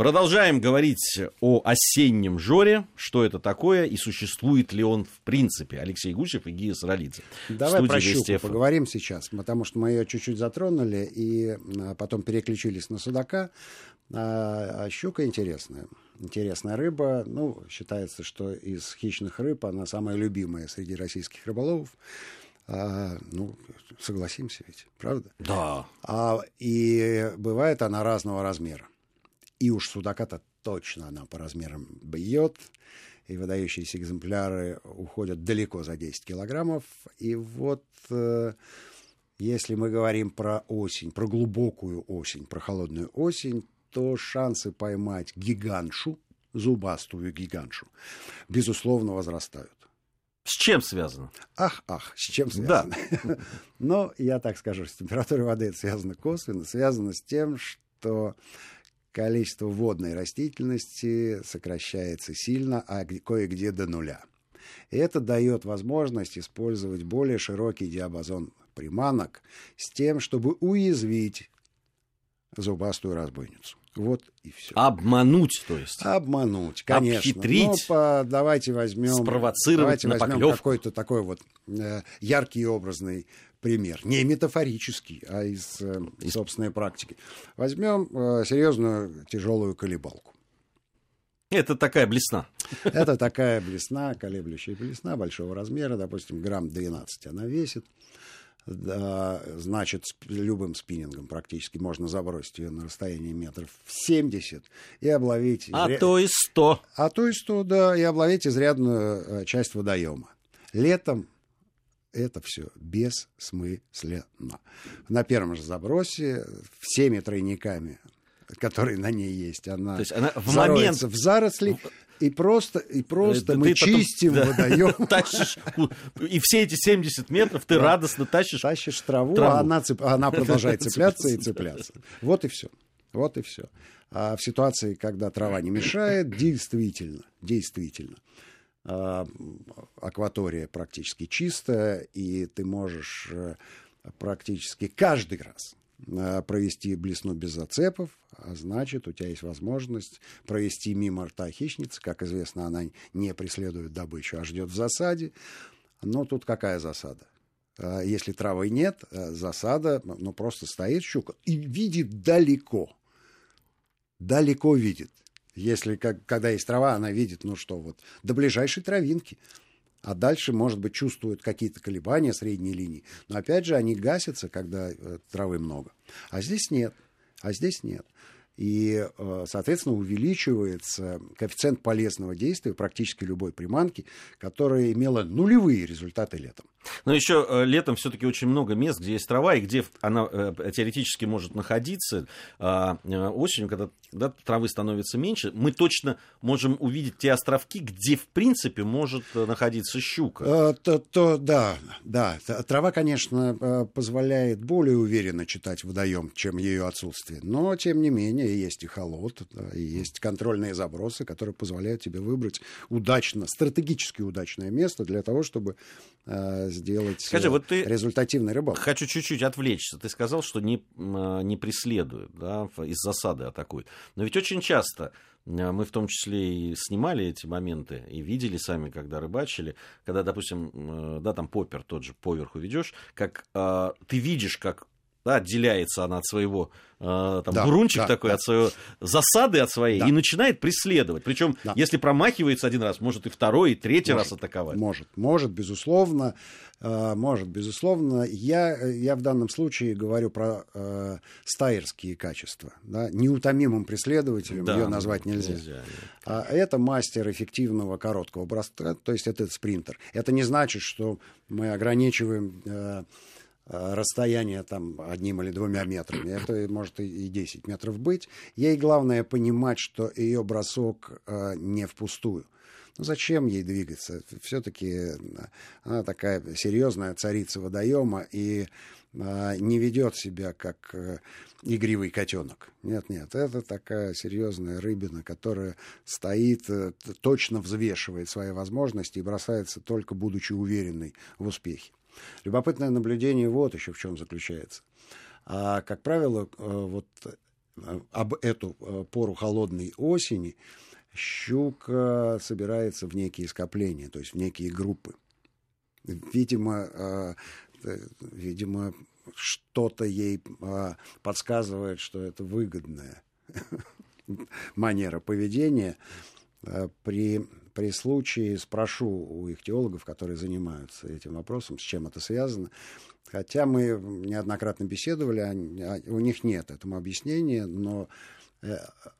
Продолжаем говорить о осеннем жоре, что это такое и существует ли он в принципе. Алексей Гусев и Гия Саралидзе. Давай про щуку Вести поговорим сейчас, потому что мы ее чуть-чуть затронули и а, потом переключились на судака. А, а щука интересная. Интересная рыба. Ну, считается, что из хищных рыб она самая любимая среди российских рыболовов. А, ну, согласимся ведь, правда? Да. А, и бывает она разного размера. И уж судака-то точно она по размерам бьет. И выдающиеся экземпляры уходят далеко за 10 килограммов. И вот э, если мы говорим про осень, про глубокую осень, про холодную осень, то шансы поймать гигантшу, зубастую гигантшу, безусловно, возрастают. С чем связано? Ах, ах, с чем связано? Да. Но я так скажу, с температурой воды это связано косвенно, связано с тем, что количество водной растительности сокращается сильно, а кое-где до нуля. И это дает возможность использовать более широкий диапазон приманок с тем, чтобы уязвить зубастую разбойницу. Вот и все. Обмануть, то есть. Обмануть, конечно. Обхитрить. По, давайте возьмем, спровоцировать давайте возьмем какой-то такой вот э, яркий образный пример. Не метафорический, а из, э, собственной практики. Возьмем э, серьезную тяжелую колебалку. Это такая блесна. Это такая блесна, колеблющая блесна большого размера, допустим, грамм 12 она весит. Да, значит, с любым спиннингом практически можно забросить ее на расстояние метров 70 и обловить... А изря... то и 100. А то и 100, да, и обловить изрядную э, часть водоема. Летом это все бессмысленно. На первом же забросе всеми тройниками которые на ней есть, она, То есть она в момент в заросли, и просто, и просто мы чистим потом, водоем. Тащишь, и все эти 70 метров ты да. радостно тащишь. Тащишь траву, траву. а она, цеп, она продолжает цепляться и цепляться. Вот и все. Вот и все. А в ситуации, когда трава не мешает, действительно, действительно, а, акватория практически чистая, и ты можешь э, практически каждый раз э, провести блесну без зацепов, а значит, у тебя есть возможность провести мимо рта хищницы. Как известно, она не преследует добычу, а ждет в засаде. Но тут какая засада? А, если травы нет, э, засада, ну, просто стоит щука и видит далеко. Далеко видит. Если, как, когда есть трава, она видит, ну что, вот, до ближайшей травинки. А дальше, может быть, чувствуют какие-то колебания средней линии. Но опять же, они гасятся, когда э, травы много. А здесь нет. А здесь нет и, э, соответственно, увеличивается коэффициент полезного действия практически любой приманки, которая имела нулевые результаты летом. Но еще э, летом все-таки очень много мест, где есть трава, и где она теоретически может находиться. А, осенью, когда да, травы становится меньше, мы точно можем увидеть те островки, где, в принципе, может находиться щука. То, то, да, да. Трава, конечно, позволяет более уверенно читать водоем, чем ее отсутствие. Но, тем не менее, есть и холод, и есть контрольные забросы, которые позволяют тебе выбрать удачно, стратегически удачное место для того, чтобы э, сделать Скажи, э, вот ты результативный рыбак. Хочу чуть-чуть отвлечься. Ты сказал, что не, э, не преследуют, да, из засады атакуют. Но ведь очень часто э, мы в том числе и снимали эти моменты и видели сами, когда рыбачили, когда, допустим, э, да, там попер тот же поверху ведешь, как э, ты видишь, как да, отделяется она от своего э, там, да, бурунчик да, такой, да. от своей засады от своей, да. и начинает преследовать. Причем, да. если промахивается один раз, может и второй, и третий может, раз атаковать. Может, может, безусловно. Э, может, безусловно. Я, я в данном случае говорю про э, стайерские качества. Да? Неутомимым преследователем да, ее назвать нельзя. нельзя а это мастер эффективного короткого броска, то есть это спринтер. Это не значит, что мы ограничиваем... Э, расстояние там одним или двумя метрами. Это может и 10 метров быть. Ей главное понимать, что ее бросок э, не впустую. Ну, зачем ей двигаться? Все-таки э, она такая серьезная царица водоема и не ведет себя как игривый котенок. Нет, нет, это такая серьезная рыбина, которая стоит, точно взвешивает свои возможности и бросается только будучи уверенной в успехе. Любопытное наблюдение вот еще в чем заключается. А, как правило, э, вот об эту пору холодной осени щука собирается в некие скопления, то есть в некие группы. Видимо, видимо что-то ей подсказывает, что это выгодная манера поведения. При при случае спрошу у их теологов, которые занимаются этим вопросом, с чем это связано. Хотя мы неоднократно беседовали, а у них нет этому объяснения, но э,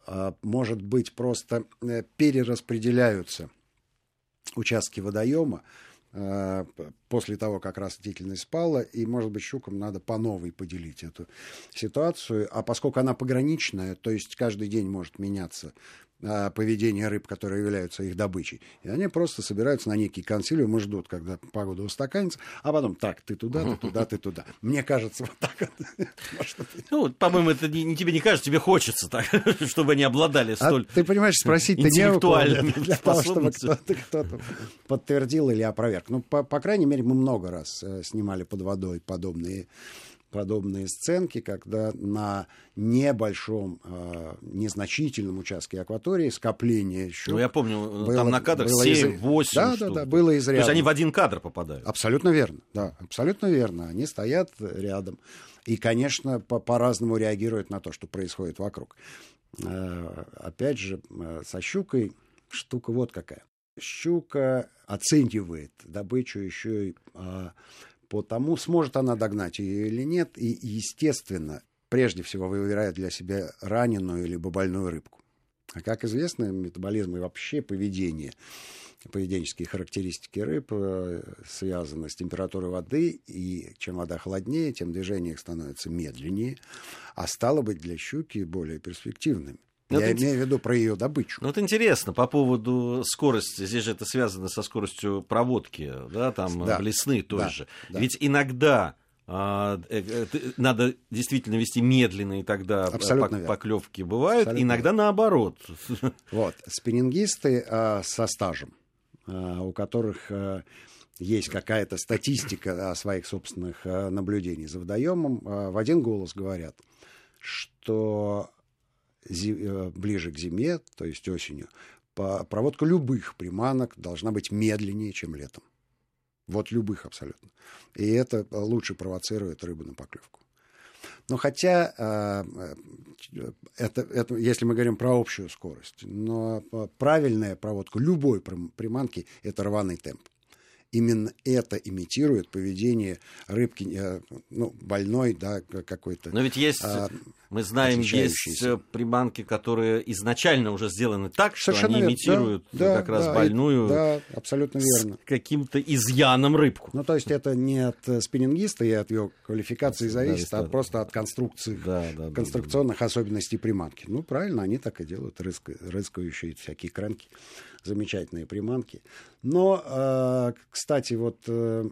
а, может быть просто э, перераспределяются участки водоема э, после того, как растительность спала, и, может быть, щукам надо по новой поделить эту ситуацию. А поскольку она пограничная, то есть каждый день может меняться поведение рыб, которые являются их добычей. И они просто собираются на некий консилиум и ждут, когда погода устаканится, а потом так, ты туда, ты туда, ты туда. Мне кажется, вот так вот. Ну, по-моему, это не, тебе не кажется, тебе хочется так, чтобы они обладали а столь а Ты понимаешь, спросить-то не для того, чтобы кто-то, кто-то подтвердил или опроверг. Ну, по, по крайней мере, мы много раз э, снимали под водой подобные подобные сценки, когда на небольшом, э, незначительном участке акватории скопление щук... Ну, я помню, было, там на кадрах 7-8 Да, да, да, было изрядно. То есть они в один кадр попадают. Абсолютно верно, да, абсолютно верно. Они стоят рядом и, конечно, по- по-разному реагируют на то, что происходит вокруг. Э, опять же, э, со щукой штука вот какая. Щука оценивает добычу еще и а, по тому, сможет она догнать ее или нет. И, естественно, прежде всего выбирает для себя раненую либо больную рыбку. А как известно, метаболизм и вообще поведение, поведенческие характеристики рыб э, связаны с температурой воды, и чем вода холоднее, тем движение их становится медленнее, а стало быть для щуки более перспективными. Ну, Я это... имею в виду про ее добычу. Ну, вот интересно, по поводу скорости, здесь же это связано со скоростью проводки, да, там да. в лесны тоже. Да. Да. Ведь иногда а, э, э, надо действительно вести медленно, и тогда Абсолютно поклевки бывают, Абсолютно иногда верно. наоборот. Вот, спиннингисты со стажем, у которых есть какая-то статистика о своих собственных наблюдений за водоемом, в один голос говорят, что Э, ближе к зиме, то есть осенью, проводка любых приманок должна быть медленнее, чем летом. Вот любых абсолютно. И это лучше провоцирует рыбу на поклевку. Но хотя, э, э, это, это, если мы говорим про общую скорость, но правильная проводка любой приманки – это рваный темп именно это имитирует поведение рыбки, э, ну, больной, да, какой-то. Но ведь есть, а, мы знаем, есть э, приманки, которые изначально уже сделаны так, что Совершенно они имитируют да, как да, раз больную. Да, абсолютно верно. С каким-то изъяном рыбку. Ну, то есть это не от э, спиннингиста и от его квалификации зависит, да, а просто от конструкции, да, да, конструкционных да, да. особенностей приманки. Ну, правильно, они так и делают, рыска, рыскающие всякие кранки замечательные приманки. Но, э, кстати, вот э,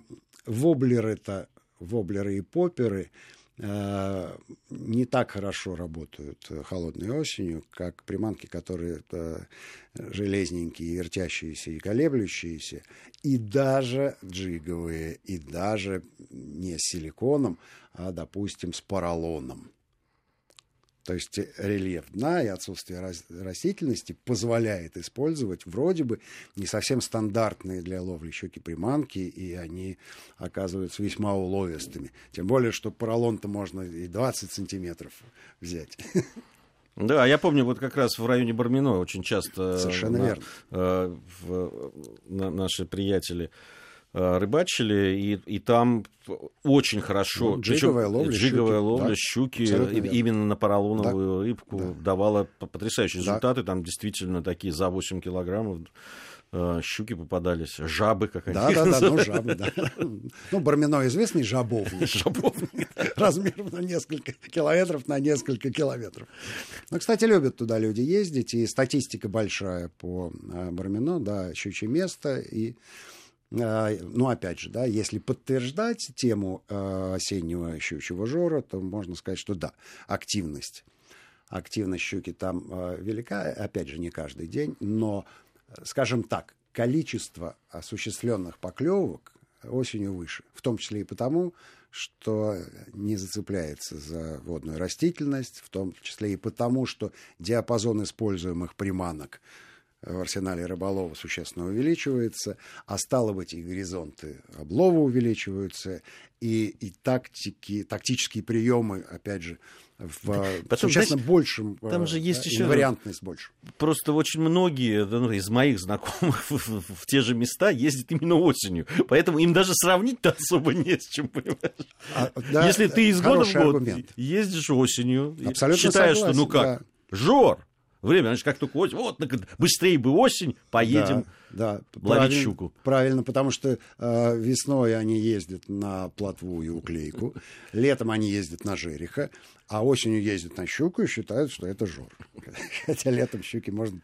воблеры-то, воблеры и поперы э, не так хорошо работают холодной осенью, как приманки, которые железненькие, вертящиеся и колеблющиеся, и даже джиговые, и даже не с силиконом, а, допустим, с поролоном. То есть рельеф дна и отсутствие растительности позволяет использовать вроде бы не совсем стандартные для ловли щуки-приманки, и они оказываются весьма уловистыми. Тем более, что поролон-то можно и 20 сантиметров взять. Да, я помню, вот как раз в районе Бармино очень часто Совершенно на, верно. Э, в, на, наши приятели Э, рыбачили, и, и там очень хорошо. Ну, джиговая ловля, джиговая щуки, ловля, да, щуки именно на поролоновую да, рыбку да. давала потрясающие да. результаты. Там действительно такие за 8 килограммов э, щуки попадались, жабы, как они Да, да, да, ну жабы, да. Ну, Бармино известный жабовник. Жабовник. Размером на несколько километров на несколько километров. Ну, кстати, любят туда люди ездить, и статистика большая по э, Бармино, да, щучье место, и ну, опять же, да, если подтверждать тему э, осеннего щучьего жора, то можно сказать, что да, активность. Активность щуки там э, велика, опять же, не каждый день, но, скажем так, количество осуществленных поклевок осенью выше. В том числе и потому, что не зацепляется за водную растительность, в том числе и потому, что диапазон используемых приманок в арсенале рыболова существенно увеличивается, а стало быть и горизонты облова увеличиваются, и, и тактики, тактические приемы, опять же, в Потом, существенно знаете, большем там же есть да, еще вариантность больше. Просто очень многие ну, из моих знакомых в, в, в те же места ездят именно осенью, поэтому им даже сравнить-то особо не с чем, понимаешь? А, да, Если ты из года в год аргумент. ездишь осенью, Абсолютно считаешь, согласен, что ну как, да. жор, время, значит, как только осень, вот, быстрее бы осень, поедем. Да да, ловить щуку. Правильно, потому что э, весной они ездят на плотву и уклейку, летом они ездят на жереха, а осенью ездят на щуку и считают, что это жор. Хотя летом щуки можно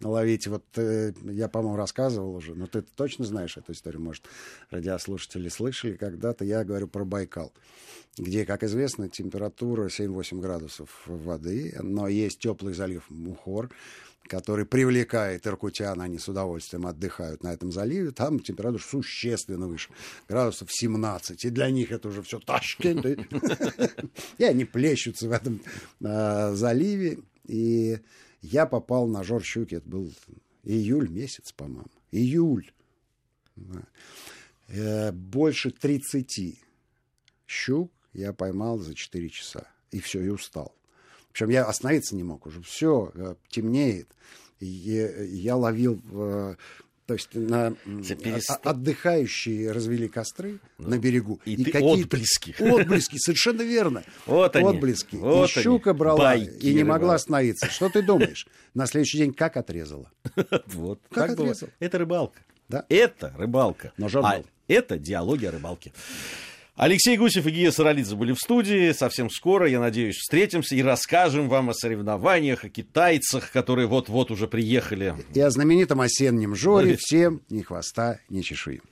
наловить. Вот э, я, по-моему, рассказывал уже, но ты точно знаешь эту историю, может, радиослушатели слышали когда-то. Я говорю про Байкал, где, как известно, температура 7-8 градусов воды, но есть теплый залив Мухор, который привлекает иркутян, они с удовольствием отдыхают на этом заливе, там температура существенно выше, градусов 17, и для них это уже все Ташкент, и они плещутся в этом а, заливе, и я попал на жор щуки, это был июль месяц, по-моему, июль, э, больше 30 щук я поймал за 4 часа, и все, и устал. Причем я остановиться не мог уже. Все э, темнеет. И я ловил э, то есть на Перест... отдыхающие развели костры ну, на берегу. И, и какие отблески. Отблески, совершенно верно. Вот они. Отблески. Вот и щука они. брала Байки и не могла остановиться. Что ты думаешь? На следующий день как отрезала? Вот. Как отрезала? Это рыбалка. Да. Это рыбалка. Но а это диалоги о рыбалке. Алексей Гусев и Гия Саралидзе были в студии. Совсем скоро, я надеюсь, встретимся и расскажем вам о соревнованиях, о китайцах, которые вот-вот уже приехали. И о знаменитом осеннем жоре. Всем ни хвоста, ни чешуи.